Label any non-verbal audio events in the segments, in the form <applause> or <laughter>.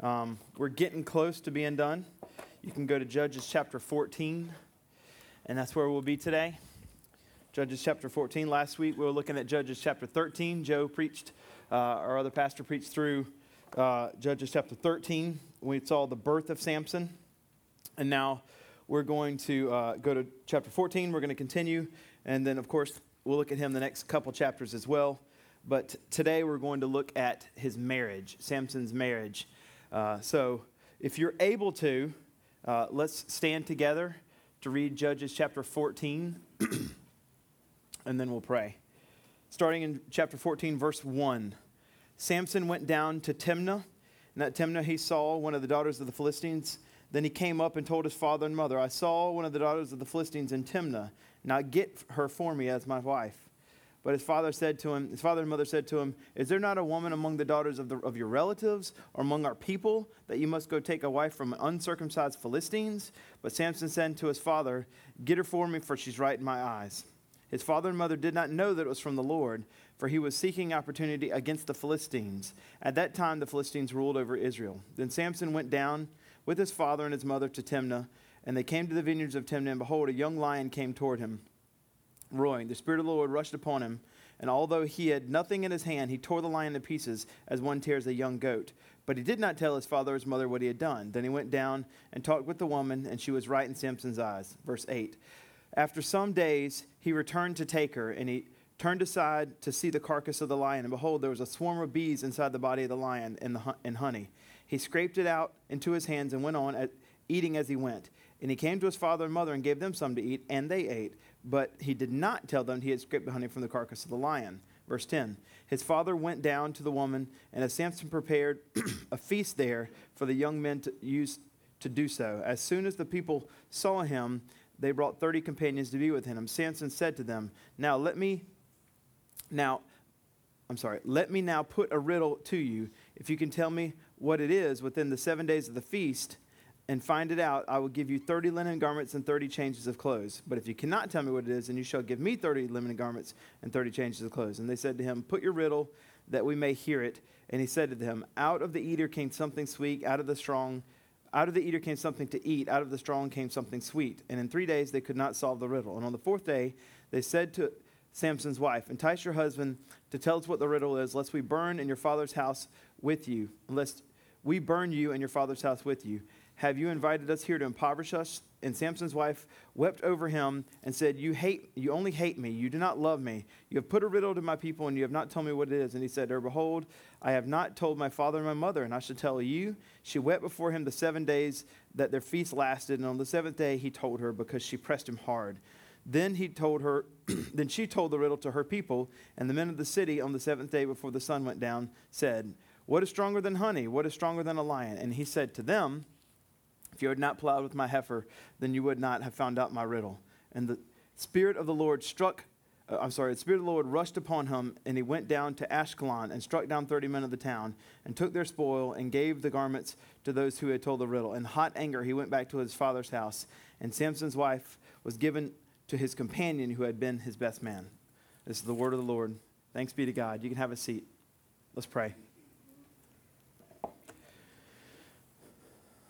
Um, we're getting close to being done. You can go to Judges chapter 14, and that's where we'll be today. Judges chapter 14. Last week we were looking at Judges chapter 13. Joe preached, uh, our other pastor preached through uh, Judges chapter 13. We saw the birth of Samson. And now we're going to uh, go to chapter 14. We're going to continue. And then, of course, we'll look at him the next couple chapters as well. But today we're going to look at his marriage, Samson's marriage. Uh, so if you're able to, uh, let's stand together to read Judges chapter 14, <clears throat> and then we'll pray. Starting in chapter 14, verse 1. Samson went down to Timnah, and at Timnah he saw one of the daughters of the Philistines. Then he came up and told his father and mother, I saw one of the daughters of the Philistines in Timnah. Now get her for me as my wife. But his father said to him, his father and mother said to him, Is there not a woman among the daughters of, the, of your relatives or among our people that you must go take a wife from uncircumcised Philistines? But Samson said to his father, Get her for me, for she's right in my eyes. His father and mother did not know that it was from the Lord, for he was seeking opportunity against the Philistines. At that time, the Philistines ruled over Israel. Then Samson went down with his father and his mother to Timnah, and they came to the vineyards of Timnah, and behold, a young lion came toward him roaring. The Spirit of the Lord rushed upon him, and although he had nothing in his hand, he tore the lion to pieces as one tears a young goat. But he did not tell his father or his mother what he had done. Then he went down and talked with the woman, and she was right in Samson's eyes. Verse 8. After some days, he returned to take her, and he turned aside to see the carcass of the lion. And behold, there was a swarm of bees inside the body of the lion and, honey. He scraped it out into his hands and went on at, eating as he went. And he came to his father and mother and gave them some to eat, and they ate but he did not tell them he had scraped the honey from the carcass of the lion. Verse 10 His father went down to the woman, and as Samson prepared <clears throat> a feast there for the young men to use to do so, as soon as the people saw him, they brought 30 companions to be with him. Samson said to them, Now let me, now, I'm sorry, let me now put a riddle to you. If you can tell me what it is within the seven days of the feast, and find it out, I will give you 30 linen garments and 30 changes of clothes. But if you cannot tell me what it is, then you shall give me 30 linen garments and 30 changes of clothes. And they said to him, Put your riddle that we may hear it. And he said to them, Out of the eater came something sweet, out of the strong, out of the eater came something to eat, out of the strong came something sweet. And in three days they could not solve the riddle. And on the fourth day they said to Samson's wife, Entice your husband to tell us what the riddle is, lest we burn in your father's house with you, lest we burn you in your father's house with you. Have you invited us here to impoverish us? And Samson's wife wept over him and said, You hate, you only hate me. You do not love me. You have put a riddle to my people, and you have not told me what it is. And he said Behold, I have not told my father and my mother, and I shall tell you. She wept before him the seven days that their feast lasted, and on the seventh day he told her because she pressed him hard. Then he told her, <clears throat> then she told the riddle to her people, and the men of the city on the seventh day before the sun went down said, What is stronger than honey? What is stronger than a lion? And he said to them, if you had not plowed with my heifer, then you would not have found out my riddle. And the Spirit of the Lord struck, uh, I'm sorry, the Spirit of the Lord rushed upon him, and he went down to Ashkelon and struck down 30 men of the town, and took their spoil, and gave the garments to those who had told the riddle. In hot anger, he went back to his father's house, and Samson's wife was given to his companion who had been his best man. This is the word of the Lord. Thanks be to God. You can have a seat. Let's pray.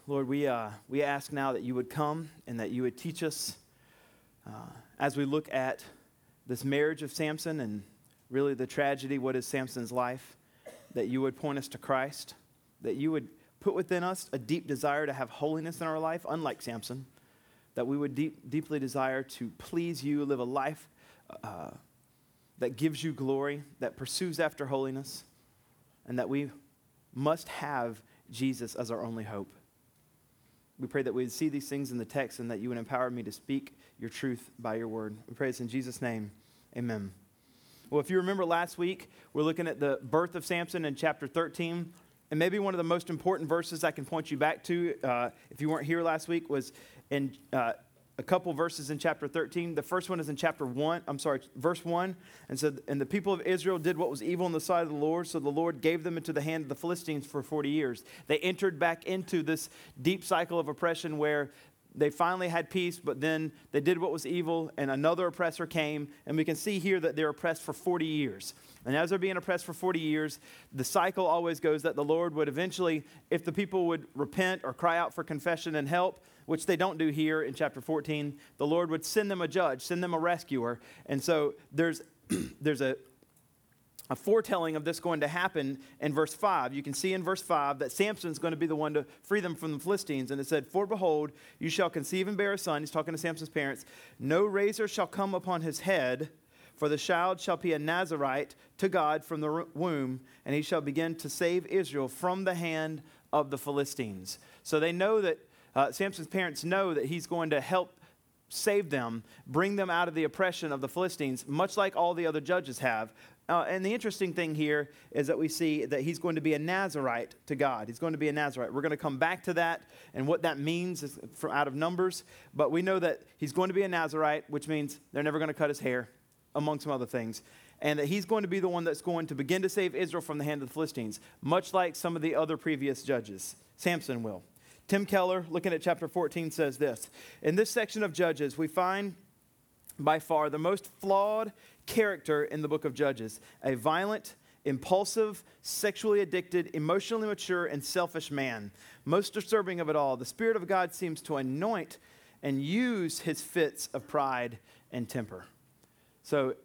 Lord, we, uh, we ask now that you would come and that you would teach us uh, as we look at this marriage of Samson and really the tragedy, what is Samson's life, that you would point us to Christ, that you would put within us a deep desire to have holiness in our life, unlike Samson, that we would deep, deeply desire to please you, live a life uh, that gives you glory, that pursues after holiness, and that we must have Jesus as our only hope. We pray that we would see these things in the text and that you would empower me to speak your truth by your word. We pray this in Jesus' name. Amen. Well, if you remember last week, we're looking at the birth of Samson in chapter 13. And maybe one of the most important verses I can point you back to, uh, if you weren't here last week, was in uh, a couple verses in chapter 13. The first one is in chapter 1, I'm sorry, verse 1. And so, and the people of Israel did what was evil in the sight of the Lord, so the Lord gave them into the hand of the Philistines for 40 years. They entered back into this deep cycle of oppression where they finally had peace, but then they did what was evil, and another oppressor came. And we can see here that they're oppressed for 40 years. And as they're being oppressed for 40 years, the cycle always goes that the Lord would eventually, if the people would repent or cry out for confession and help, which they don't do here in chapter 14, the Lord would send them a judge, send them a rescuer. And so there's, <clears throat> there's a, a foretelling of this going to happen in verse 5. You can see in verse 5 that Samson's going to be the one to free them from the Philistines. And it said, For behold, you shall conceive and bear a son. He's talking to Samson's parents. No razor shall come upon his head, for the child shall be a Nazarite to God from the womb, and he shall begin to save Israel from the hand of the Philistines. So they know that, uh, Samson's parents know that he's going to help save them, bring them out of the oppression of the Philistines, much like all the other judges have. Uh, and the interesting thing here is that we see that he's going to be a Nazarite to God. He's going to be a Nazarite. We're going to come back to that and what that means is from out of Numbers. But we know that he's going to be a Nazarite, which means they're never going to cut his hair, among some other things. And that he's going to be the one that's going to begin to save Israel from the hand of the Philistines, much like some of the other previous judges. Samson will. Tim Keller, looking at chapter 14, says this In this section of Judges, we find by far the most flawed character in the book of Judges a violent, impulsive, sexually addicted, emotionally mature, and selfish man. Most disturbing of it all, the Spirit of God seems to anoint and use his fits of pride and temper. So,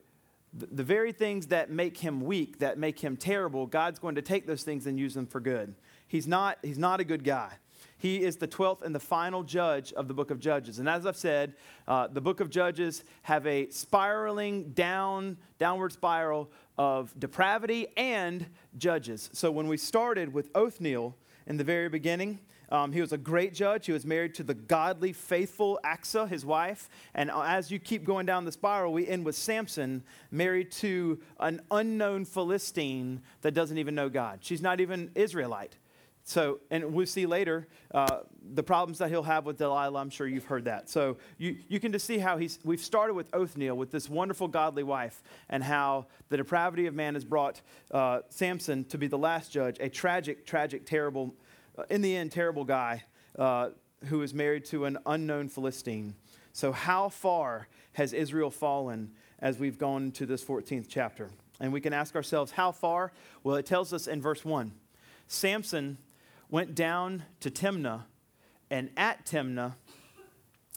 the very things that make him weak, that make him terrible, God's going to take those things and use them for good. He's not, he's not a good guy. He is the 12th and the final judge of the book of Judges. And as I've said, uh, the book of Judges have a spiraling down, downward spiral of depravity and judges. So when we started with Othniel in the very beginning, um, he was a great judge. He was married to the godly, faithful Achsah, his wife. And uh, as you keep going down the spiral, we end with Samson, married to an unknown Philistine that doesn't even know God. She's not even Israelite. So, and we'll see later uh, the problems that he'll have with Delilah. I'm sure you've heard that. So, you, you can just see how he's, we've started with Othniel, with this wonderful godly wife, and how the depravity of man has brought uh, Samson to be the last judge, a tragic, tragic, terrible, uh, in the end, terrible guy uh, who is married to an unknown Philistine. So, how far has Israel fallen as we've gone to this 14th chapter? And we can ask ourselves, how far? Well, it tells us in verse 1. Samson went down to Timnah, and at Timnah,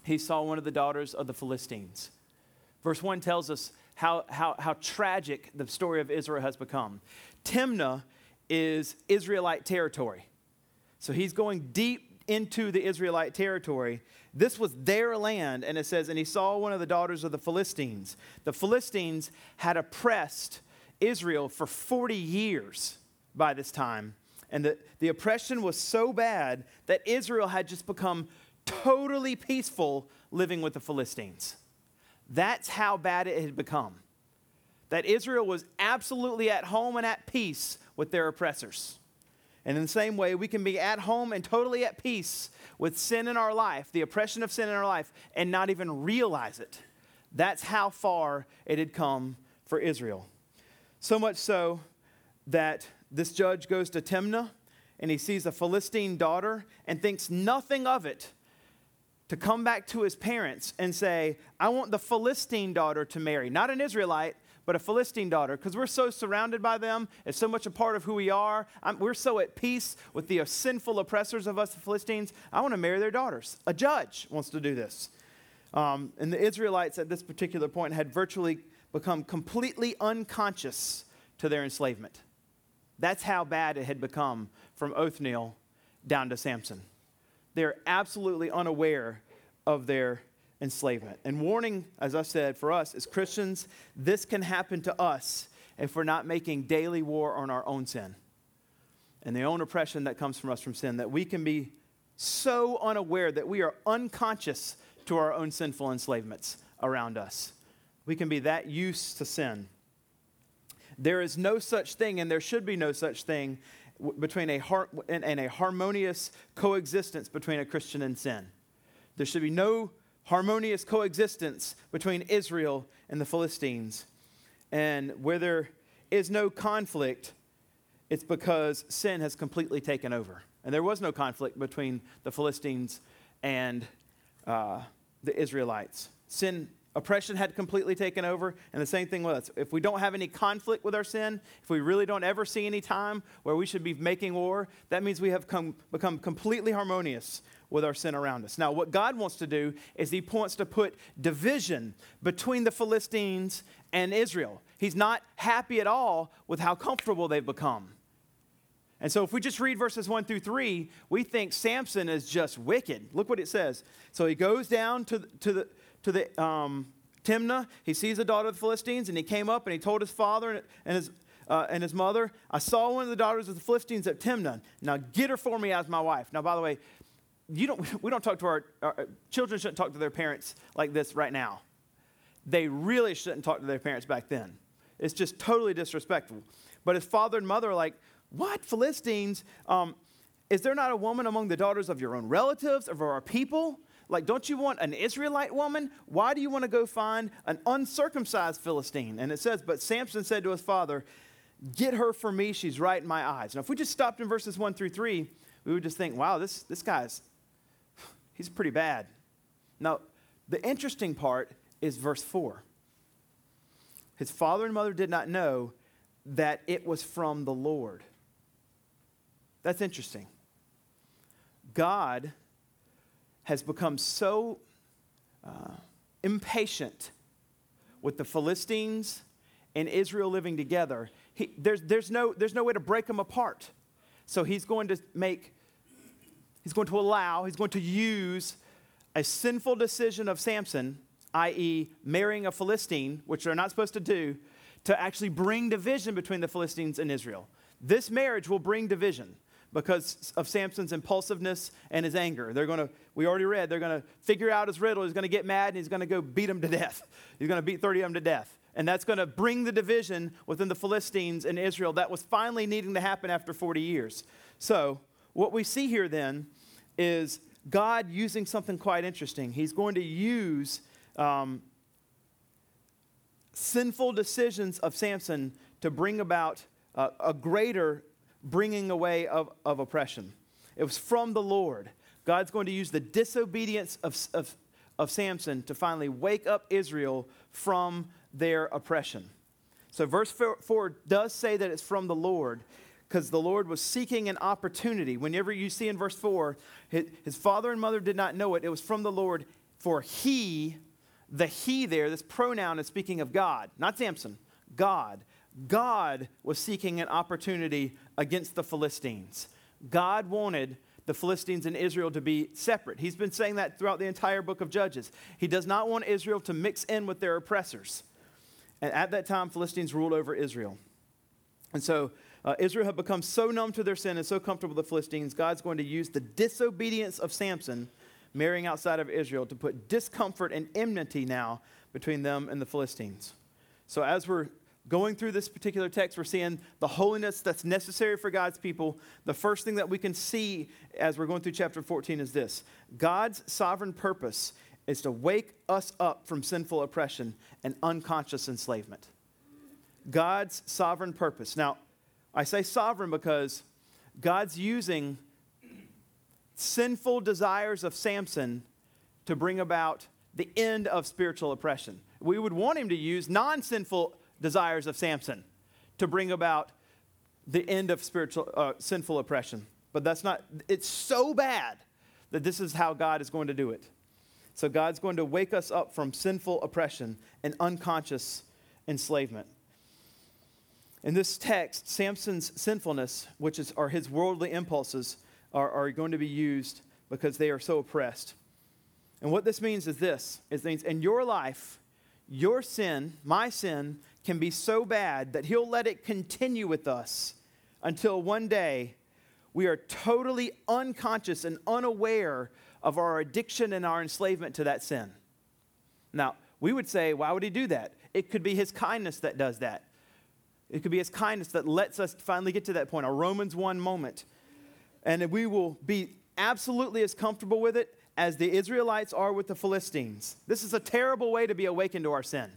he saw one of the daughters of the Philistines. Verse 1 tells us how, how, how tragic the story of Israel has become. Timnah is Israelite territory. So he's going deep into the Israelite territory. This was their land, and it says, and he saw one of the daughters of the Philistines. The Philistines had oppressed Israel for 40 years by this time. And the, the oppression was so bad that Israel had just become totally peaceful living with the Philistines. That's how bad it had become. That Israel was absolutely at home and at peace with their oppressors. And in the same way, we can be at home and totally at peace with sin in our life, the oppression of sin in our life, and not even realize it. That's how far it had come for Israel. So much so that this judge goes to Timnah and he sees a Philistine daughter and thinks nothing of it to come back to his parents and say, I want the Philistine daughter to marry, not an Israelite, but a Philistine daughter, because we're so surrounded by them. It's so much a part of who we are. I'm, we're so at peace with the sinful oppressors of us, the Philistines. I want to marry their daughters. A judge wants to do this. Um, and the Israelites at this particular point had virtually become completely unconscious to their enslavement. That's how bad it had become from Othniel down to Samson. They're absolutely unaware of their enslavement. And warning, as I said, for us as Christians, this can happen to us if we're not making daily war on our own sin and the own oppression that comes from us from sin, that we can be so unaware that we are unconscious to our own sinful enslavements around us. We can be that used to sin there is no such thing, and there should be no such thing between a har- and, a harmonious coexistence between a Christian and sin. There should be no harmonious coexistence between Israel and the Philistines. And where there is no conflict, it's because sin has completely taken over. And there was no conflict between the Philistines and uh, the Israelites. Sin, oppression had completely taken over, and the same thing with us. If we don't have any conflict with our sin, if we really don't ever see any time where we should be making war, that means we have come, become completely harmonious with our sin around us. Now, what God wants to do is He wants to put division between the Philistines and Israel. He's not happy at all with how comfortable they've become. And so, if we just read verses 1 through 3, we think Samson is just wicked. Look what it says. So he goes down to, to the, to the um, Timnah. He sees the daughter of the Philistines, and he came up and he told his father and his, uh, and his mother, I saw one of the daughters of the Philistines at Timnah. Now get her for me as my wife. Now, by the way, you don't, <laughs> we don't talk to our, our children shouldn't talk to their parents like this right now. They really shouldn't talk to their parents back then. It's just totally disrespectful. But his father and mother are like, What? Philistines? Um, is there not a woman among the daughters of your own relatives, of our people? Like, don't you want an Israelite woman? Why do you want to go find an uncircumcised Philistine? And it says, But Samson said to his father, Get her for me, she's right in my eyes. Now, if we just stopped in verses 1 through 3, we would just think, wow, this, this guy's, he's pretty bad. Now, the interesting part is verse 4. His father and mother did not know that it was from the Lord. That's interesting. God has become so uh, impatient with the Philistines and Israel living together. He, there's, there's, no, there's no way to break them apart. So he's going to make, he's going to allow, he's going to use a sinful decision of Samson, i.e., marrying a Philistine, which they're not supposed to do, to actually bring division between the Philistines and Israel. This marriage will bring division because of Samson's impulsiveness and his anger. They're going to, we already read, they're going to figure out his riddle. He's going to get mad and he's going to go beat him to death. <laughs> He's going to beat 30 of them to death. And that's going to bring the division within the Philistines and Israel that was finally needing to happen after 40 years. So, what we see here then is God using something quite interesting. He's going to use um, sinful decisions of Samson to bring about uh, a greater bringing away of, of oppression. It was from the Lord. God's going to use the disobedience of, of, of Samson to finally wake up Israel from their oppression. So, verse 4 does say that it's from the Lord because the Lord was seeking an opportunity. Whenever you see in verse 4, his father and mother did not know it, it was from the Lord, for he, the he there, this pronoun is speaking of God, not Samson, God. God was seeking an opportunity against the Philistines. God wanted the Philistines and Israel to be separate. He's been saying that throughout the entire book of Judges. He does not want Israel to mix in with their oppressors. And at that time, Philistines ruled over Israel. And so uh, Israel had become so numb to their sin and so comfortable with the Philistines, God's going to use the disobedience of Samson marrying outside of Israel to put discomfort and enmity now between them and the Philistines. So as we're going through this particular text, we're seeing the holiness that's necessary for God's people. The first thing that we can see as we're going through chapter 14 is this God's sovereign purpose is to wake us up from sinful oppression and unconscious enslavement. God's sovereign purpose. Now, I say sovereign because God's using sinful desires of Samson to bring about the end of spiritual oppression. We would want him to use non sinful desires of Samson to bring about the end of spiritual uh, sinful oppression. But that's not, it's so bad that this is how God is going to do it. So God's going to wake us up from sinful oppression and unconscious enslavement. In this text, Samson's sinfulness, which is, are his worldly impulses, are, are going to be used because they are so oppressed. And what this means is this it means in your life, your sin, my sin, can be so bad that he'll let it continue with us until one day we are totally unconscious and unaware of our addiction and our enslavement to that sin. Now, we would say, why would he do that? It could be his kindness that does that. It could be his kindness that lets us finally get to that point, a Romans 1 moment. And we will be absolutely as comfortable with it as the Israelites are with the Philistines. This is a terrible way to be awakened to our sin.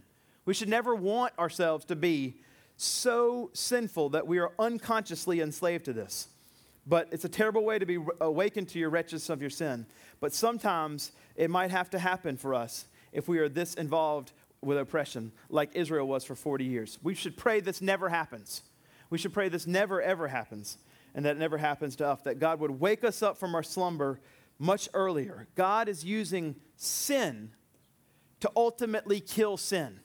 We should never want ourselves to be so sinful that we are unconsciously enslaved to this. But it's a terrible way to be awakened to your wretchedness of your sin. But sometimes it might have to happen for us if we are this involved with oppression, like Israel was for 40 years. We should pray this never happens. We should pray this never, ever happens, and that never happens to us, that God would wake us up from our slumber much earlier. God is using sin to ultimately kill sin.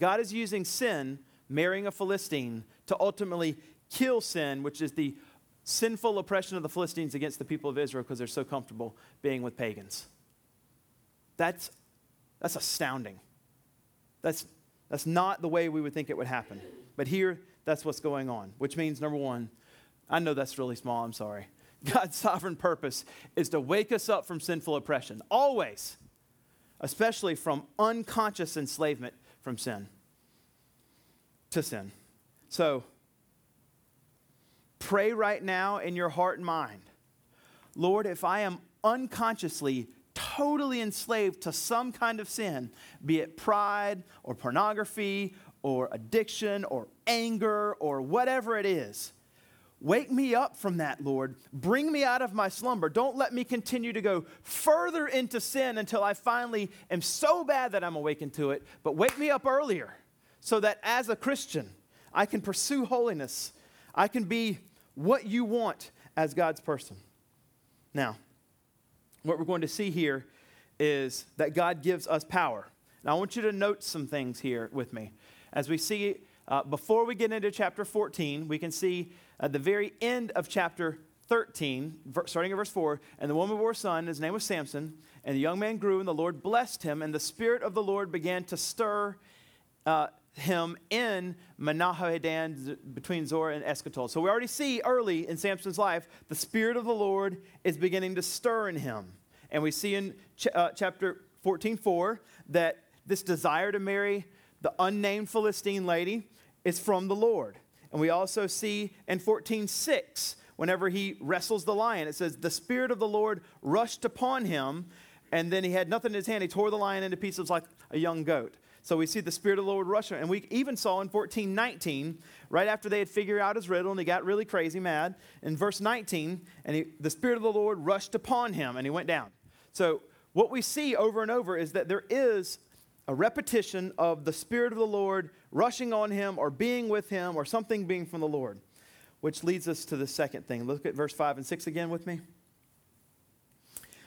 God is using sin, marrying a Philistine, to ultimately kill sin, which is the sinful oppression of the Philistines against the people of Israel because they're so comfortable being with pagans. That's, that's astounding. That's, that's not the way we would think it would happen. But here, that's what's going on, which means, number one, I know that's really small, I'm sorry. <laughs> God's sovereign purpose is to wake us up from sinful oppression, always, especially from unconscious enslavement from sin to sin. So, pray right now in your heart and mind Lord, if I am unconsciously totally enslaved to some kind of sin, be it pride or pornography or addiction or anger or whatever it is. Wake me up from that, Lord. Bring me out of my slumber. Don't let me continue to go further into sin until I finally am so bad that I'm awakened to it. But wake me up earlier so that as a Christian, I can pursue holiness. I can be what you want as God's person. Now, what we're going to see here is that God gives us power. Now, I want you to note some things here with me. As we see, uh, before we get into chapter 14, we can see at the very end of chapter 13, starting at verse 4, and the woman bore a son, his name was Samson, and the young man grew, and the Lord blessed him, and the Spirit of the Lord began to stir uh, him in Mahaneh-dan between Zorah and Eshcol. So we already see early in Samson's life, the Spirit of the Lord is beginning to stir in him. And we see in ch- uh, chapter 14, 4, that this desire to marry the unnamed Philistine lady is from the Lord. And we also see in 14:6, whenever he wrestles the lion, it says, The Spirit of the Lord rushed upon him, and then he had nothing in his hand. He tore the lion into pieces like a young goat. So we see the Spirit of the Lord rush. And we even saw in 14:19, right after they had figured out his riddle and he got really crazy mad, in verse 19, and he, the Spirit of the Lord rushed upon him and he went down. So what we see over and over is that there is a repetition of the Spirit of the Lord rushing on him or being with him or something being from the Lord, which leads us to the second thing. Look at verse 5 and 6 again with me.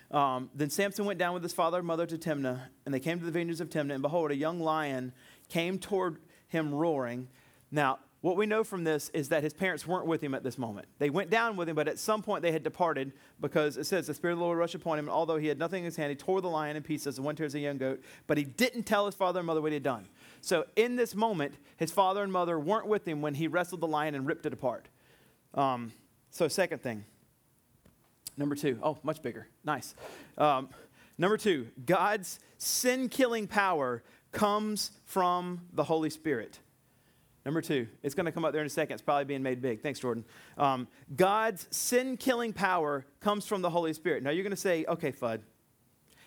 Um, then Samson went down with his father and mother to Timnah, and they came to the vineyards of Timnah, and behold, a young lion came toward him roaring. Now, what we know from this is that his parents weren't with him at this moment. They went down with him, but at some point they had departed because it says the Spirit of the Lord rushed upon him, and although he had nothing in his hand, he tore the lion in pieces and went towards the young goat, but he didn't tell his father and mother what he had done. So in this moment, his father and mother weren't with him when he wrestled the lion and ripped it apart. Um, so, second thing. Number two. Oh, much bigger. Nice. Um, number two, God's sin killing power comes from the Holy Spirit. Number two, it's going to come up there in a second. It's probably being made big. Thanks, Jordan. Um, God's sin killing power comes from the Holy Spirit. Now you're going to say, okay, Fudd,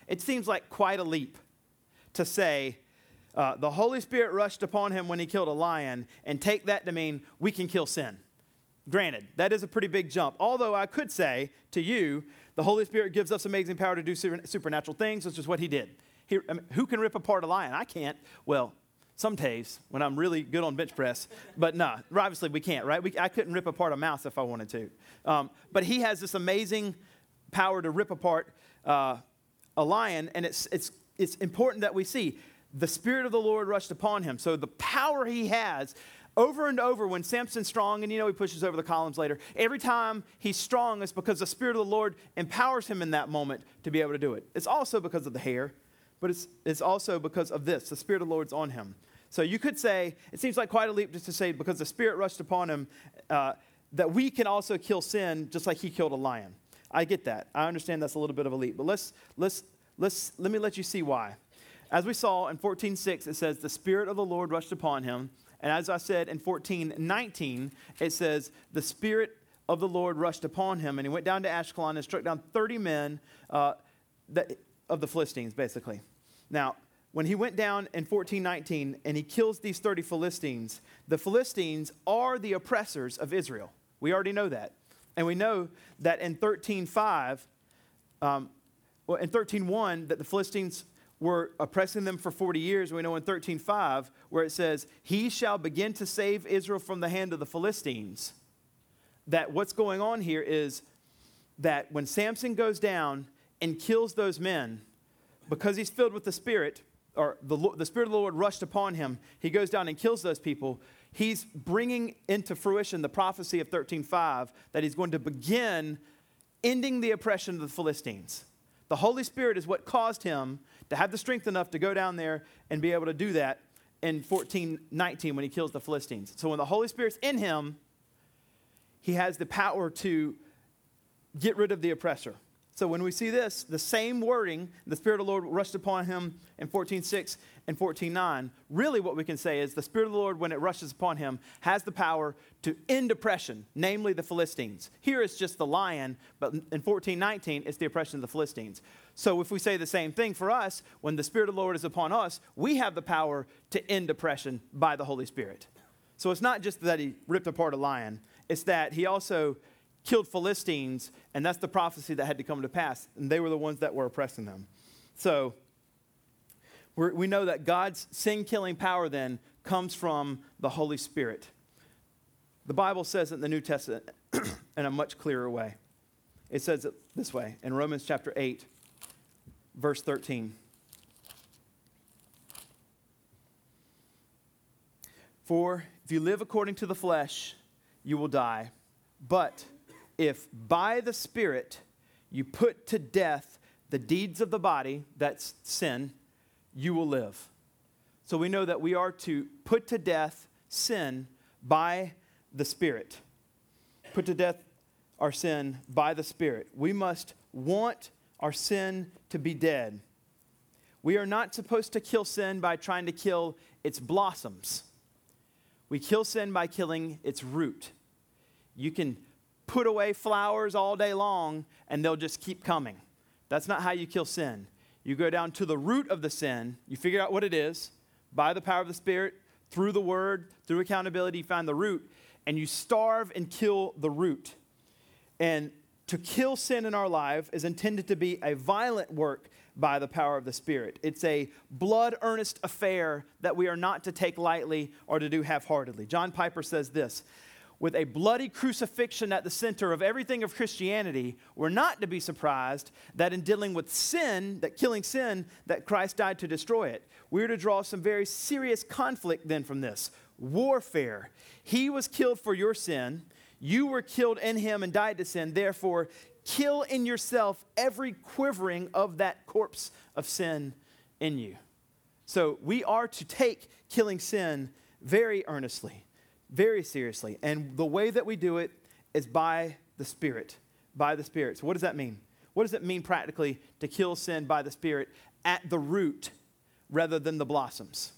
it seems like quite a leap to say uh, the Holy Spirit rushed upon him when he killed a lion and take that to mean we can kill sin. Granted, that is a pretty big jump. Although I could say to you, the Holy Spirit gives us amazing power to do supernatural things, which is what he did. He, I mean, who can rip apart a lion? I can't. Well, some days when I'm really good on bench press, but nah, obviously we can't, right? We, I couldn't rip apart a mouse if I wanted to. Um, but he has this amazing power to rip apart uh, a lion, and it's, it's, it's important that we see the Spirit of the Lord rushed upon him. So the power he has over and over when Samson's strong, and you know he pushes over the columns later, every time he's strong, it's because the Spirit of the Lord empowers him in that moment to be able to do it. It's also because of the hair, but it's, it's also because of this the Spirit of the Lord's on him. So you could say, it seems like quite a leap just to say, because the Spirit rushed upon him, uh, that we can also kill sin just like he killed a lion. I get that. I understand that's a little bit of a leap. But let's, let's, let's, let me let you see why. As we saw in 14.6, it says, the Spirit of the Lord rushed upon him. And as I said in 14.19, it says, the Spirit of the Lord rushed upon him. And he went down to Ashkelon and struck down 30 men uh, that, of the Philistines, basically. Now, when he went down in 1419 and he kills these 30 Philistines, the Philistines are the oppressors of Israel. We already know that. And we know that in 13.5, um, well, in 13.1, that the Philistines were oppressing them for 40 years. We know in 13.5, where it says, He shall begin to save Israel from the hand of the Philistines. That what's going on here is that when Samson goes down and kills those men, because he's filled with the Spirit, or the, the Spirit of the Lord rushed upon him, he goes down and kills those people. He's bringing into fruition the prophecy of 13.5 that he's going to begin ending the oppression of the Philistines. The Holy Spirit is what caused him to have the strength enough to go down there and be able to do that in 1419 when he kills the Philistines. So when the Holy Spirit's in him, he has the power to get rid of the oppressor. So when we see this, the same wording, the Spirit of the Lord rushed upon him in 14.6 and 14.9, really what we can say is the Spirit of the Lord, when it rushes upon him, has the power to end oppression, namely the Philistines. Here it's just the lion, but in 14.19, it's the oppression of the Philistines. So if we say the same thing for us, when the Spirit of the Lord is upon us, we have the power to end oppression by the Holy Spirit. So it's not just that he ripped apart a lion, it's that he also killed Philistines, and that's the prophecy that had to come to pass. And they were the ones that were oppressing them. So we know that God's sin killing power then comes from the Holy Spirit. The Bible says it in the New Testament <clears throat> in a much clearer way. It says it this way in Romans chapter 8, verse 13. For if you live according to the flesh, you will die. But if by the Spirit you put to death the deeds of the body, that's sin, you will live. So we know that we are to put to death sin by the Spirit. Put to death our sin by the Spirit. We must want our sin to be dead. We are not supposed to kill sin by trying to kill its blossoms. We kill sin by killing its root. You can put away flowers all day long and they'll just keep coming. That's not how you kill sin. You go down to the root of the sin, you figure out what it is by the power of the Spirit, through the Word, through accountability, you find the root, and you starve and kill the root. And to kill sin in our life is intended to be a violent work by the power of the Spirit. It's a blood earnest affair that we are not to take lightly or to do half heartedly. John Piper says this with a bloody crucifixion at the center of everything of Christianity, we're not to be surprised that in dealing with sin, that killing sin, that Christ died to destroy it. We're to draw some very serious conflict then from this warfare. He was killed for your sin. You were killed in him and died to sin. Therefore, kill in yourself every quivering of that corpse of sin in you. So we are to take killing sin very earnestly very seriously. And the way that we do it is by the Spirit. By the Spirit. So, what does that mean? What does it mean practically to kill sin by the Spirit at the root rather than the blossoms?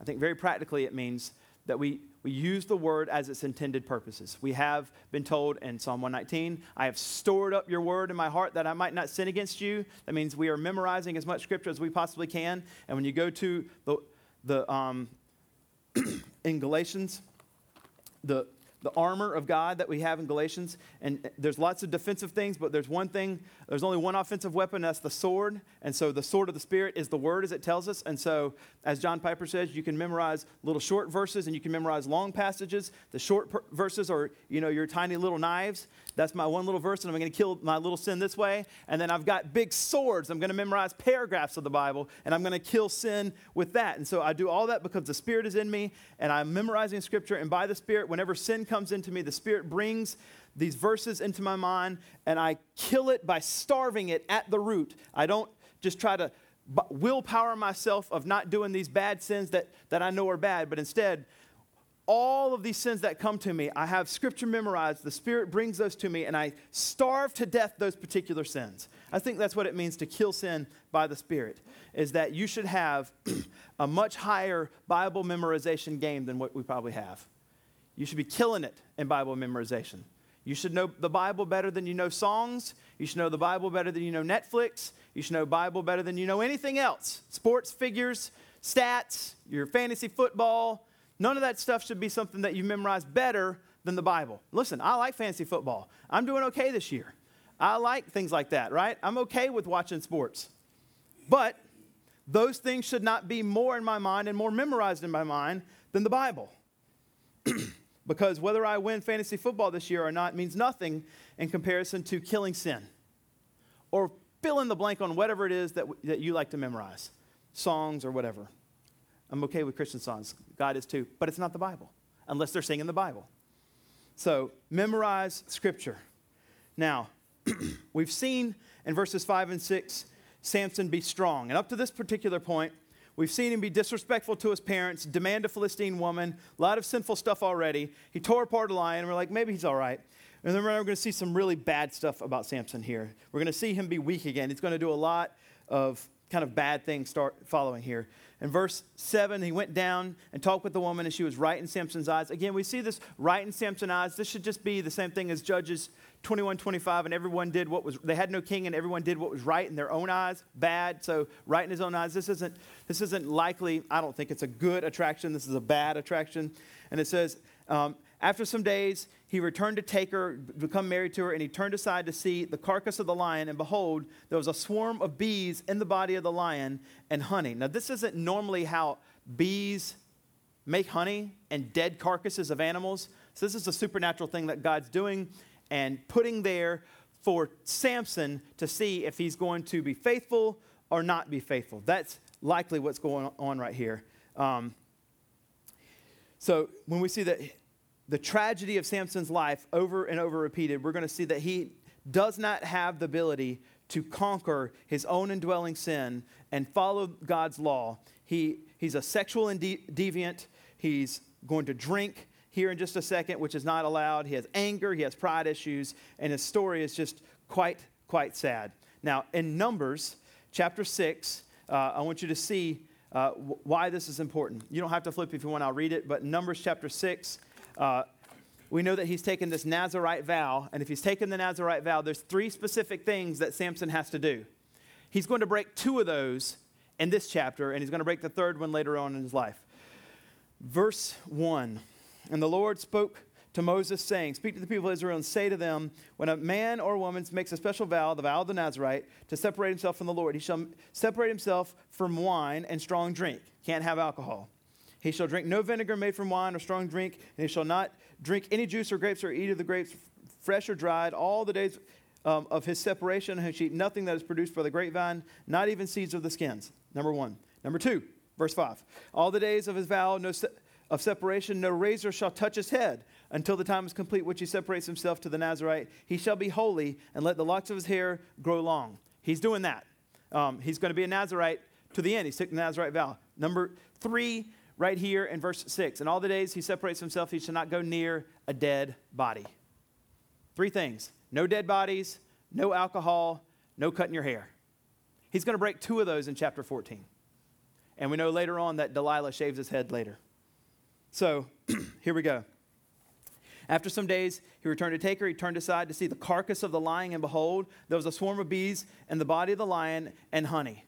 I think very practically it means that we, we use the word as its intended purposes. We have been told in Psalm 119, I have stored up your word in my heart that I might not sin against you. That means we are memorizing as much scripture as we possibly can. And when you go to the, the um, <clears throat> in Galatians, the, the armor of God that we have in Galatians. And there's lots of defensive things, but there's one thing, there's only one offensive weapon, that's the sword. And so the sword of the Spirit is the word, as it tells us. And so, as John Piper says, you can memorize little short verses and you can memorize long passages. The short per- verses are, you know, your tiny little knives. That's my one little verse, and I'm going to kill my little sin this way. And then I've got big swords. I'm going to memorize paragraphs of the Bible, and I'm going to kill sin with that. And so I do all that because the Spirit is in me, and I'm memorizing Scripture. And by the Spirit, whenever sin comes into me, the Spirit brings these verses into my mind, and I kill it by starving it at the root. I don't just try to willpower myself of not doing these bad sins that, that I know are bad, but instead, all of these sins that come to me, I have scripture memorized. The Spirit brings those to me, and I starve to death those particular sins. I think that's what it means to kill sin by the Spirit, is that you should have <clears throat> a much higher Bible memorization game than what we probably have. You should be killing it in Bible memorization. You should know the Bible better than you know songs. You should know the Bible better than you know Netflix. You should know Bible better than you know anything else. Sports figures, stats, your fantasy football, None of that stuff should be something that you memorize better than the Bible. Listen, I like fantasy football. I'm doing okay this year. I like things like that, right? I'm okay with watching sports. But those things should not be more in my mind and more memorized in my mind than the Bible. <clears throat> because whether I win fantasy football this year or not means nothing in comparison to killing sin or fill in the blank on whatever it is that, that you like to memorize songs or whatever. I'm okay with Christian songs. God is too. But it's not the Bible unless they're singing the Bible. So memorize Scripture. Now, <clears throat> we've seen in verses 5 and 6 Samson be strong. And up to this particular point, we've seen him be disrespectful to his parents, demand a Philistine woman, a lot of sinful stuff already. He tore apart a lion, and we're like, maybe he's all right. And then we're going to see some really bad stuff about Samson here. We're going to see him be weak again. He's going to do a lot of kind of bad things start following here. In verse 7, he went down and talked with the woman, and she was right in Samson's eyes. Again, we see this right in Samson's eyes. This should just be the same thing as Judges 21, 25, and everyone did what was, they had no king, and everyone did what was right in their own eyes, bad. So, right in his own eyes. This isn't, this isn't likely, I don't think it's a good attraction. This is a bad attraction. And it says, um, after some days, he returned to take her, become married to her, and he turned aside to see the carcass of the lion, and behold, there was a swarm of bees in the body of the lion and honey. Now, this isn't normally how bees make honey and dead carcasses of animals. So, this is a supernatural thing that God's doing and putting there for Samson to see if he's going to be faithful or not be faithful. That's likely what's going on right here. Um, so, when we see that the tragedy of Samson's life over and over repeated, we're going to see that he does not have the ability to conquer his own indwelling sin and follow God's law. He, he's a sexual deviant. He's going to drink here in just a second, which is not allowed. He has anger, he has pride issues, and his story is just quite, quite sad. Now, in Numbers chapter 6, uh, I want you to see uh, why this is important. You don't have to flip if you want, I'll read it, but Numbers chapter 6, uh, we know that he's taken this Nazarite vow, and if he's taken the Nazarite vow, there's three specific things that Samson has to do. He's going to break two of those in this chapter, and he's going to break the third one later on in his life. Verse 1 And the Lord spoke to Moses, saying, Speak to the people of Israel and say to them, When a man or woman makes a special vow, the vow of the Nazarite, to separate himself from the Lord, he shall separate himself from wine and strong drink. Can't have alcohol. He shall drink no vinegar made from wine or strong drink, and he shall not drink any juice or grapes or eat of the grapes fresh or dried all the days um, of his separation. and He shall eat nothing that is produced by the grapevine, not even seeds of the skins. Number one. Number two, verse five. All the days of his vow no se- of separation, no razor shall touch his head until the time is complete, which he separates himself to the Nazarite. He shall be holy, and let the locks of his hair grow long. He's doing that. Um, he's going to be a Nazarite to the end. He's taking the Nazarite vow. Number three, right here in verse 6. In all the days he separates himself, he shall not go near a dead body. Three things no dead bodies, no alcohol, no cutting your hair. He's going to break two of those in chapter 14. And we know later on that Delilah shaves his head later. So <clears throat> here we go. After some days, he returned to take her. He turned aside to see the carcass of the lion, and behold, there was a swarm of bees and the body of the lion and honey.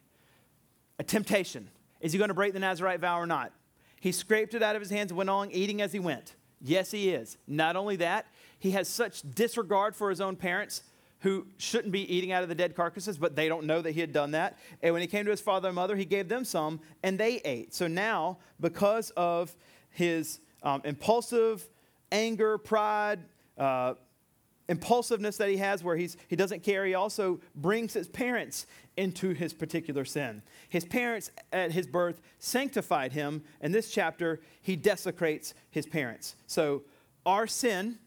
A temptation. Is he going to break the Nazarite vow or not? He scraped it out of his hands and went on eating as he went. Yes, he is. Not only that, he has such disregard for his own parents who shouldn't be eating out of the dead carcasses, but they don't know that he had done that. And when he came to his father and mother, he gave them some and they ate. So now, because of his um, impulsive anger, pride, uh, impulsiveness that he has where he's, he doesn't care, he also brings his parents into his particular sin. His parents at his birth sanctified him. In this chapter, he desecrates his parents. So, our sin,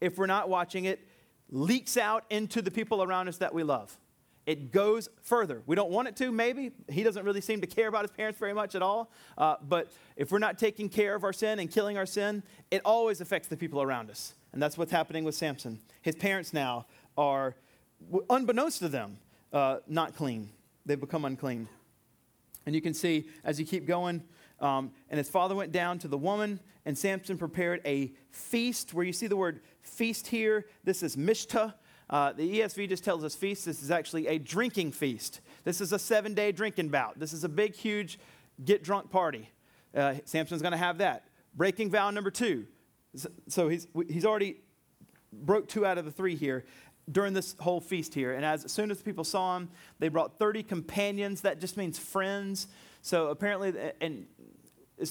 if we're not watching it, leaks out into the people around us that we love. It goes further. We don't want it to, maybe. He doesn't really seem to care about his parents very much at all. Uh, but if we're not taking care of our sin and killing our sin, it always affects the people around us. And that's what's happening with Samson. His parents now are, unbeknownst to them, uh, not clean. They've become unclean. And you can see as you keep going, um, and his father went down to the woman, and Samson prepared a feast. Where you see the word feast here, this is mishta. Uh, the ESV just tells us feast. This is actually a drinking feast. This is a seven day drinking bout. This is a big, huge get drunk party. Uh, Samson's going to have that. Breaking vow number two So he's, he's already broke two out of the three here during this whole feast here. And as, as soon as the people saw him, they brought 30 companions. That just means friends. So apparently, and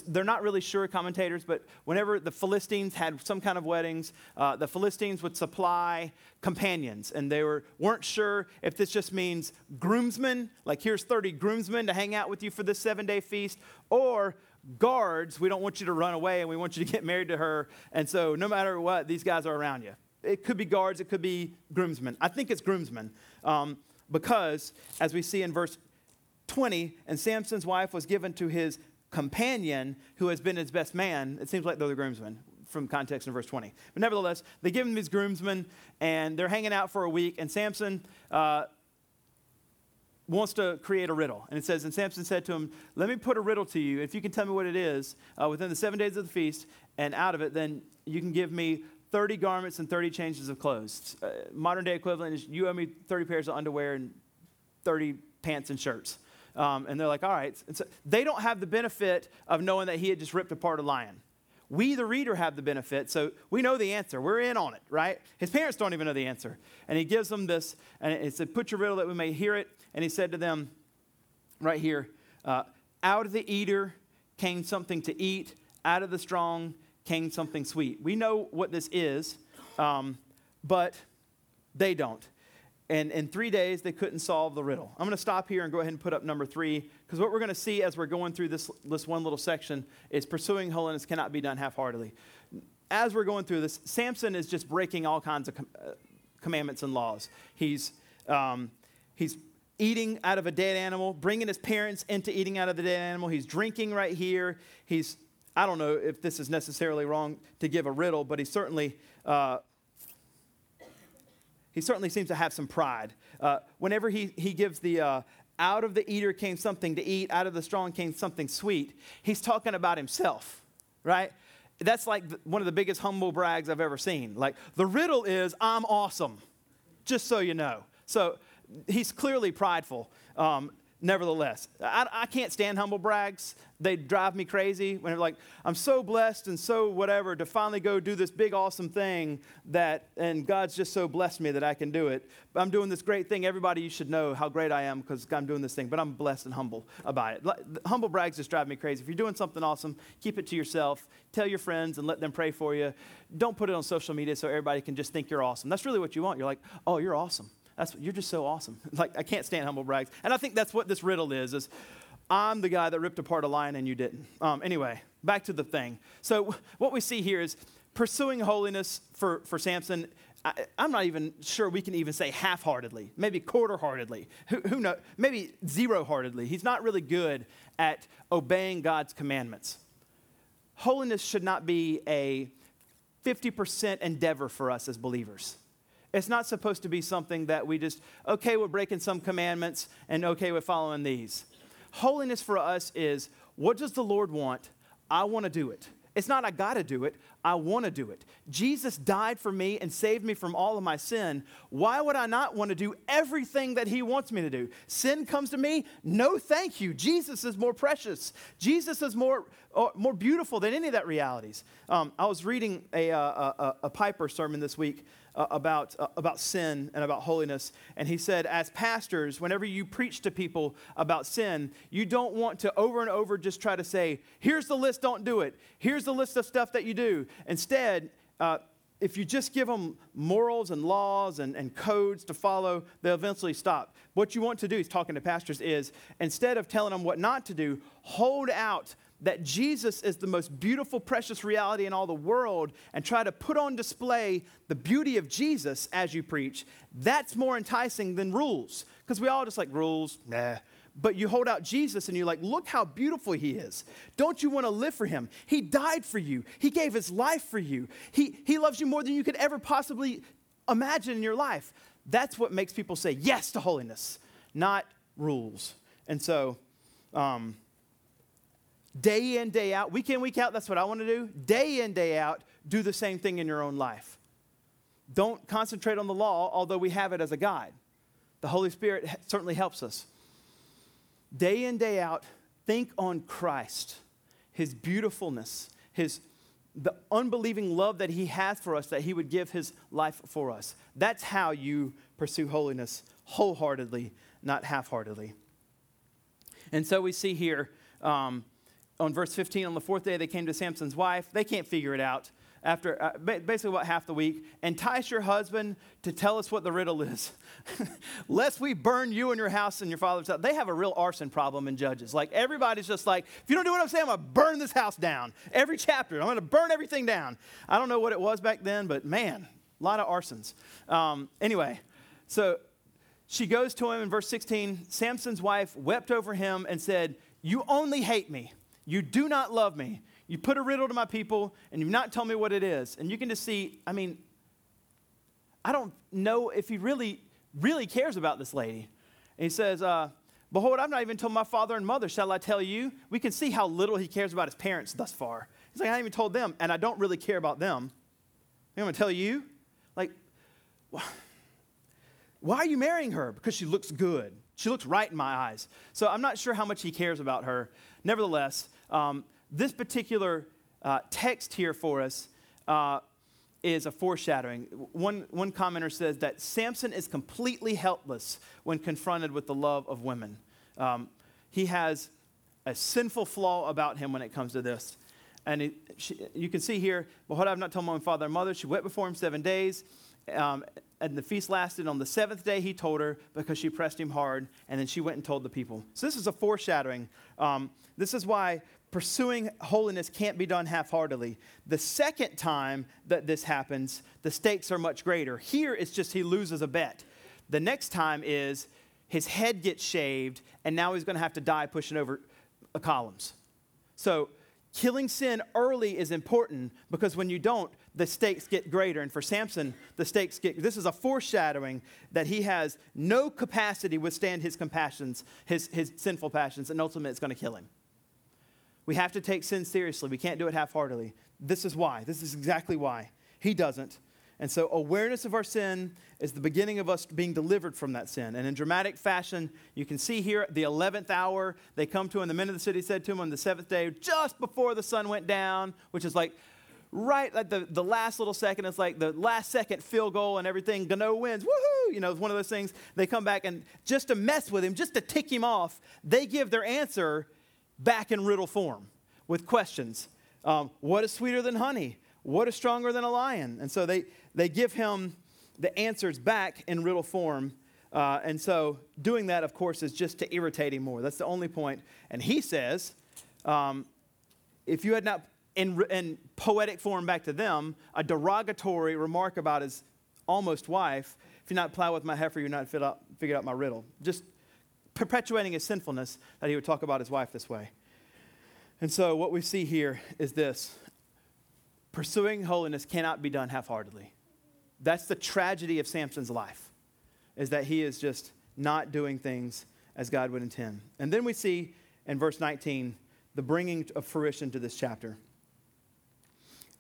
they're not really sure, commentators, but whenever the Philistines had some kind of weddings, uh, the Philistines would supply companions. And they were, weren't sure if this just means groomsmen, like here's 30 groomsmen to hang out with you for this seven day feast, or guards, we don't want you to run away and we want you to get married to her. And so no matter what, these guys are around you. It could be guards, it could be groomsmen. I think it's groomsmen um, because, as we see in verse 20, and Samson's wife was given to his companion who has been his best man. It seems like they're the groomsmen from context in verse 20. But nevertheless, they give him these groomsmen and they're hanging out for a week, and Samson. Uh, wants to create a riddle. And it says, And Samson said to him, Let me put a riddle to you. If you can tell me what it is uh, within the seven days of the feast, and out of it, then you can give me 30 garments and 30 changes of clothes. Uh, modern day equivalent is you owe me 30 pairs of underwear and 30 pants and shirts. Um, and they're like, all right. And so they don't have the benefit of knowing that he had just ripped apart a lion. We, the reader, have the benefit, so we know the answer. We're in on it, right? His parents don't even know the answer. And he gives them this, and it said, Put your riddle that we may hear it. And he said to them, right here, uh, out of the eater came something to eat, out of the strong came something sweet. We know what this is, um, but they don't. And in three days, they couldn't solve the riddle. I'm going to stop here and go ahead and put up number three, because what we're going to see as we're going through this, this one little section is pursuing holiness cannot be done half heartedly. As we're going through this, Samson is just breaking all kinds of com- uh, commandments and laws. He's, um, he's eating out of a dead animal, bringing his parents into eating out of the dead animal. He's drinking right here. He's I don't know if this is necessarily wrong to give a riddle, but he's certainly, uh, he certainly seems to have some pride. Uh, whenever he, he gives the uh, out of the eater came something to eat, out of the strong came something sweet, he's talking about himself, right? That's like one of the biggest humble brags I've ever seen. Like, the riddle is, I'm awesome, just so you know. So he's clearly prideful. Um, nevertheless. I, I, can't stand humble brags. They drive me crazy when they're like, I'm so blessed and so whatever to finally go do this big, awesome thing that, and God's just so blessed me that I can do it. I'm doing this great thing. Everybody, you should know how great I am because I'm doing this thing, but I'm blessed and humble about it. Humble brags just drive me crazy. If you're doing something awesome, keep it to yourself. Tell your friends and let them pray for you. Don't put it on social media so everybody can just think you're awesome. That's really what you want. You're like, oh, you're awesome. That's, you're just so awesome. <laughs> Like, I can't stand humble brags. And I think that's what this riddle is, is I'm the guy that ripped apart a lion and you didn't. Um, anyway, back to the thing. So what we see here is pursuing holiness for, for Samson. I, am not even sure we can even say half-heartedly, maybe quarter-heartedly. Who, who knows? Maybe zero-heartedly. He's not really good at obeying God's commandments. Holiness should not be a 50% endeavor for us as believers. It's not supposed to be something that we just, okay, we're breaking some commandments and okay, we're following these. Holiness for us is what does the Lord want? I want to do it. It's not I got to do it, I want to do it. Jesus died for me and saved me from all of my sin. Why would I not want to do everything that he wants me to do? Sin comes to me? No, thank you. Jesus is more precious. Jesus is more, uh, more beautiful than any of that realities. Um, I was reading a, uh, a, a Piper sermon this week uh, about, uh, about sin and about holiness. And he said, as pastors, whenever you preach to people about sin, you don't want to over and over just try to say, here's the list, don't do it. Here's the list of stuff that you do. Instead, uh, if you just give them morals and laws and, and codes to follow, they'll eventually stop. What you want to do, he's talking to pastors, is instead of telling them what not to do, hold out that Jesus is the most beautiful, precious reality in all the world and try to put on display the beauty of Jesus as you preach, that's more enticing than rules. Because we all just like rules, nah. But you hold out Jesus and you're like, look how beautiful he is. Don't you want to live for him? He died for you, he gave his life for you. He, he loves you more than you could ever possibly imagine in your life. That's what makes people say yes to holiness, not rules. And so, um, Day in, day out, week in, week out, that's what I want to do. Day in, day out, do the same thing in your own life. Don't concentrate on the law, although we have it as a guide. The Holy Spirit certainly helps us. Day in, day out, think on Christ, His beautifulness, His the unbelieving love that he has for us, that he would give his life for us. That's how you pursue holiness wholeheartedly, not half heartedly. And so we see here um, on verse 15 on the fourth day, they came to Samson's wife. They can't figure it out after uh, basically about half the week. Entice your husband to tell us what the riddle is, <laughs> lest we burn you and your house and your father's house. They have a real arson problem in Judges. Like everybody's just like, if you don't do what I'm saying, I'm gonna burn this house down. Every chapter, I'm gonna burn everything down. I don't know what it was back then, but man, a lot of arsons. Um, anyway, so she goes to him in verse 16. Samson's wife wept over him and said, You only hate me. You do not love me. You put a riddle to my people and you've not told me what it is. And you can just see, I mean, I don't know if he really, really cares about this lady. And he says, uh, Behold, I've not even told my father and mother. Shall I tell you? We can see how little he cares about his parents thus far. He's like, I haven't even told them, and I don't really care about them. I'm going to tell you? Like, why are you marrying her? Because she looks good. She looks right in my eyes. So I'm not sure how much he cares about her. Nevertheless, um, this particular uh, text here for us uh, is a foreshadowing. One, one commenter says that Samson is completely helpless when confronted with the love of women. Um, he has a sinful flaw about him when it comes to this. And it, she, you can see here, behold, I have not told my father and mother. She wept before him seven days. Um, and the feast lasted on the seventh day, he told her because she pressed him hard. And then she went and told the people. So this is a foreshadowing. Um, this is why pursuing holiness can't be done half heartedly. The second time that this happens, the stakes are much greater. Here, it's just he loses a bet. The next time is his head gets shaved, and now he's going to have to die pushing over columns. So, killing sin early is important because when you don't, the stakes get greater. And for Samson, the stakes get this is a foreshadowing that he has no capacity to withstand his compassions, his, his sinful passions, and ultimately it's going to kill him. We have to take sin seriously. We can't do it half heartedly. This is why. This is exactly why. He doesn't. And so, awareness of our sin is the beginning of us being delivered from that sin. And in dramatic fashion, you can see here the 11th hour, they come to him. The men of the city said to him on the seventh day, just before the sun went down, which is like right at the, the last little second. It's like the last second field goal and everything. Gano wins. Woohoo! You know, it's one of those things. They come back and just to mess with him, just to tick him off, they give their answer back in riddle form with questions. Um, what is sweeter than honey? What is stronger than a lion? And so they, they give him the answers back in riddle form. Uh, and so doing that, of course, is just to irritate him more. That's the only point. And he says, um, if you had not, in, in poetic form back to them, a derogatory remark about his almost wife, if you're not plow with my heifer, you're not fit out, figured out my riddle. Just perpetuating his sinfulness that he would talk about his wife this way. And so, what we see here is this pursuing holiness cannot be done half heartedly. That's the tragedy of Samson's life, is that he is just not doing things as God would intend. And then we see in verse 19 the bringing of fruition to this chapter.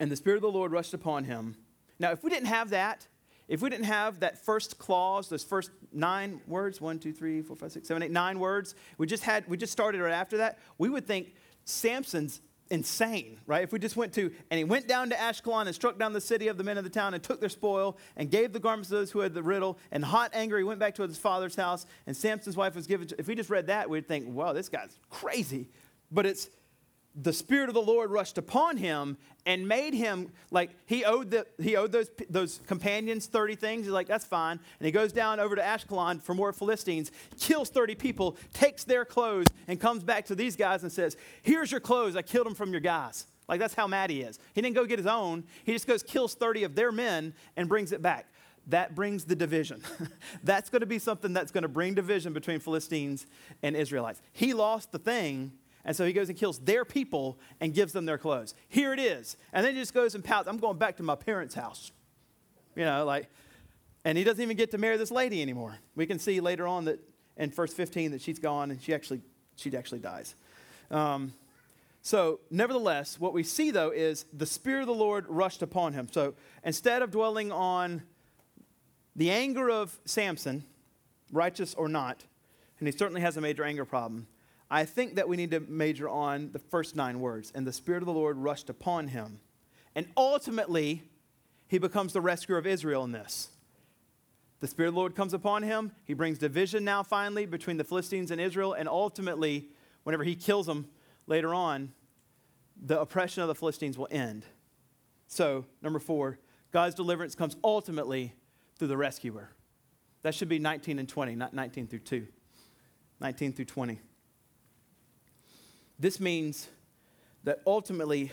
And the Spirit of the Lord rushed upon him. Now, if we didn't have that, if we didn't have that first clause, those first nine words, one, two, three, four, five, six, seven, eight, nine words, we just had, we just started right after that, we would think Samson's insane, right? If we just went to, and he went down to Ashkelon and struck down the city of the men of the town and took their spoil and gave the garments to those who had the riddle, and hot anger, he went back to his father's house, and Samson's wife was given to, if we just read that, we'd think, wow, this guy's crazy. But it's the Spirit of the Lord rushed upon him and made him like he owed the he owed those those companions 30 things. He's like, that's fine. And he goes down over to Ashkelon for more Philistines, kills 30 people, takes their clothes, and comes back to these guys and says, Here's your clothes. I killed them from your guys. Like that's how mad he is. He didn't go get his own. He just goes, kills 30 of their men and brings it back. That brings the division. <laughs> that's going to be something that's going to bring division between Philistines and Israelites. He lost the thing and so he goes and kills their people and gives them their clothes. Here it is. And then he just goes and pouts, I'm going back to my parents' house. You know, like, and he doesn't even get to marry this lady anymore. We can see later on that in verse 15 that she's gone and she actually, she actually dies. Um, so, nevertheless, what we see though is the Spirit of the Lord rushed upon him. So, instead of dwelling on the anger of Samson, righteous or not, and he certainly has a major anger problem, I think that we need to major on the first nine words. And the Spirit of the Lord rushed upon him And ultimately, he becomes the rescuer of Israel in this. The Spirit of the Lord comes upon him. He brings division now, finally, between the Philistines and Israel. And ultimately, whenever he kills them later on, the oppression of the Philistines will end. So, number four, God's deliverance comes ultimately through the rescuer. That should be 19 and 20, not 19 through 2. 19 through 20. This means that ultimately,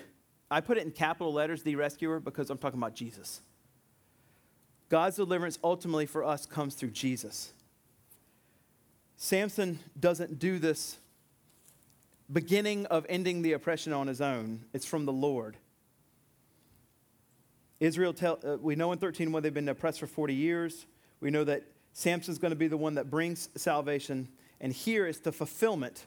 I put it in capital letters, the rescuer, because I'm talking about Jesus. God's deliverance ultimately for us comes through Jesus. Samson doesn't do this beginning of ending the oppression on his own, it's from the Lord. Israel, tell, uh, we know in 13 when they've been oppressed for 40 years. We know that Samson's going to be the one that brings salvation. And here is the fulfillment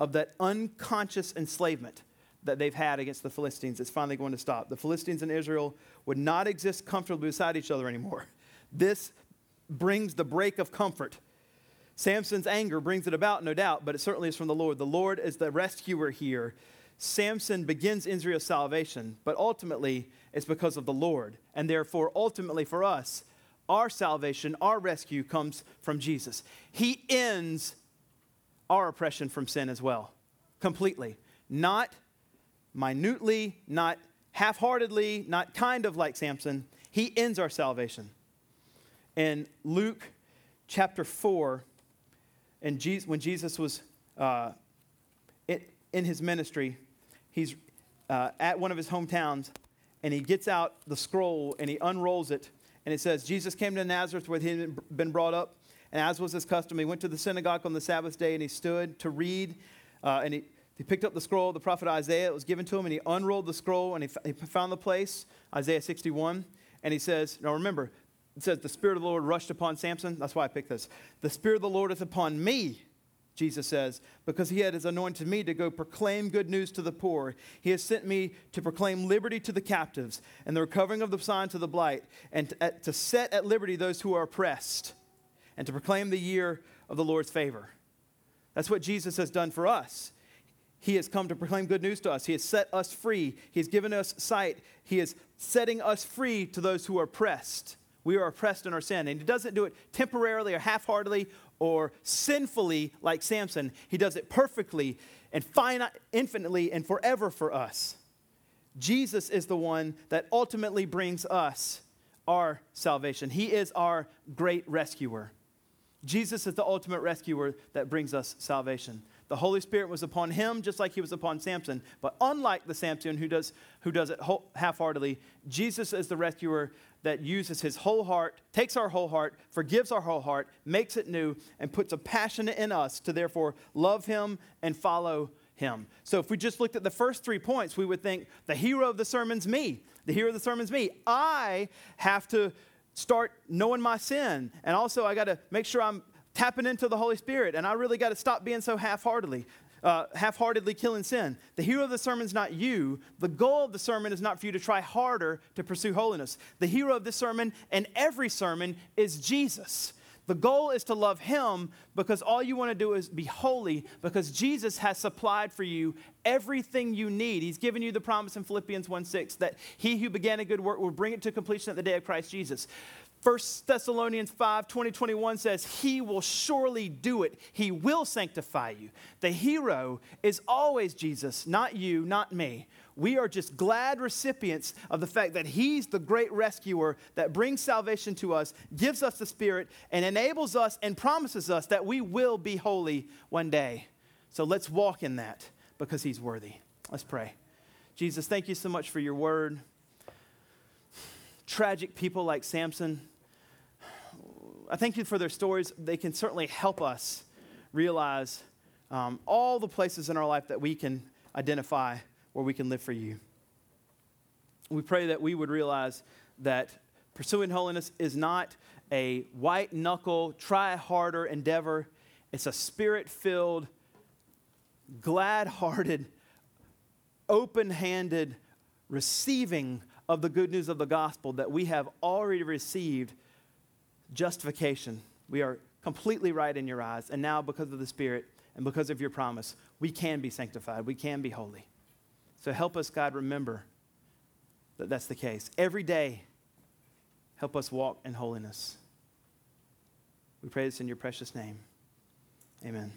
of that unconscious enslavement that they've had against the Philistines. It's finally going to stop. The Philistines and Israel would not exist comfortably beside each other anymore. This brings the break of comfort. Samson's anger brings it about, no doubt, but it certainly is from the Lord. The Lord is the rescuer here. Samson begins Israel's salvation, but ultimately it's because of the Lord. And therefore, ultimately for us, our salvation, our rescue comes from Jesus. He ends our oppression from sin as well, completely. Not minutely, not half heartedly, not kind of like Samson. He ends our salvation. In Luke chapter 4, and Jesus, when Jesus was uh, in his ministry, he's uh, at one of his hometowns, and he gets out the scroll and he unrolls it, and it says, Jesus came to Nazareth where he had been brought up, and as was his custom, he went to the synagogue on the Sabbath day and he stood to read, uh, and he, he picked up the scroll, the prophet Isaiah, it was given to him, and he unrolled the scroll and he, he found the place, Isaiah 61, and he says, now remember, it says, the Spirit of the Lord rushed upon Samson. That's why I picked this. The Spirit of the Lord is upon me Jesus says, because he has anointed me to go proclaim good news to the poor. He has sent me to proclaim liberty to the captives and the recovering of the signs to the blight, and to set at liberty those who are oppressed, and to proclaim the year of the Lord's favor. That's what Jesus has done for us. He has come to proclaim good news to us. He has set us free. He has given us sight. He is setting us free to those who are oppressed. We are oppressed in our sin. And he doesn't do it temporarily or half heartedly or sinfully like Samson. He does it perfectly and finite, infinitely and forever for us. Jesus is the one that ultimately brings us our salvation. He is our great rescuer. Jesus is the ultimate rescuer that brings us salvation. The Holy Spirit was upon him just like he was upon Samson. But unlike the Samson who does, who does it half heartedly, Jesus is the rescuer that uses his whole heart, takes our whole heart, forgives our whole heart, makes it new, and puts a passion in us to therefore love him and follow him. So if we just looked at the first three points, we would think the hero of the sermon's me. The hero of the sermon's me. I have to start knowing my sin. And also, I got to make sure I'm tapping into the Holy Spirit, and I really got to stop being so half heartedly. Uh, half-heartedly killing sin. The hero of the sermon is not you. The goal of the sermon is not for you to try harder to pursue holiness. The hero of this sermon and every sermon is Jesus. The goal is to love him because all you want to do is be holy because Jesus has supplied for you everything you need. He's given you the promise in Philippians 1 6 that he who began a good work will bring it to completion at the day of Christ Jesus. 1 Thessalonians 5 20, 21 says, He will surely do it. He will sanctify you. The hero is always Jesus, not you, not me. We are just glad recipients of the fact that He's the great rescuer that brings salvation to us, gives us the Spirit, and enables us and promises us that we will be holy one day. So let's walk in that because He's worthy. Let's pray. Jesus, thank you so much for your word. Tragic people like Samson I thank you for their stories. They can certainly help us realize um, all the places in our life that we can identify where we can live for you. We pray that we would realize that pursuing holiness is not a white knuckle, try harder endeavor. It's a spirit filled, glad hearted, open handed receiving of the good news of the gospel that we have already received justification. We are completely right in your eyes. And now, because of the Spirit and because of your promise, we can be sanctified. We can be holy. So help us, God, remember that that's the case. Every day, help us walk in holiness. We pray this in your precious name. Amen.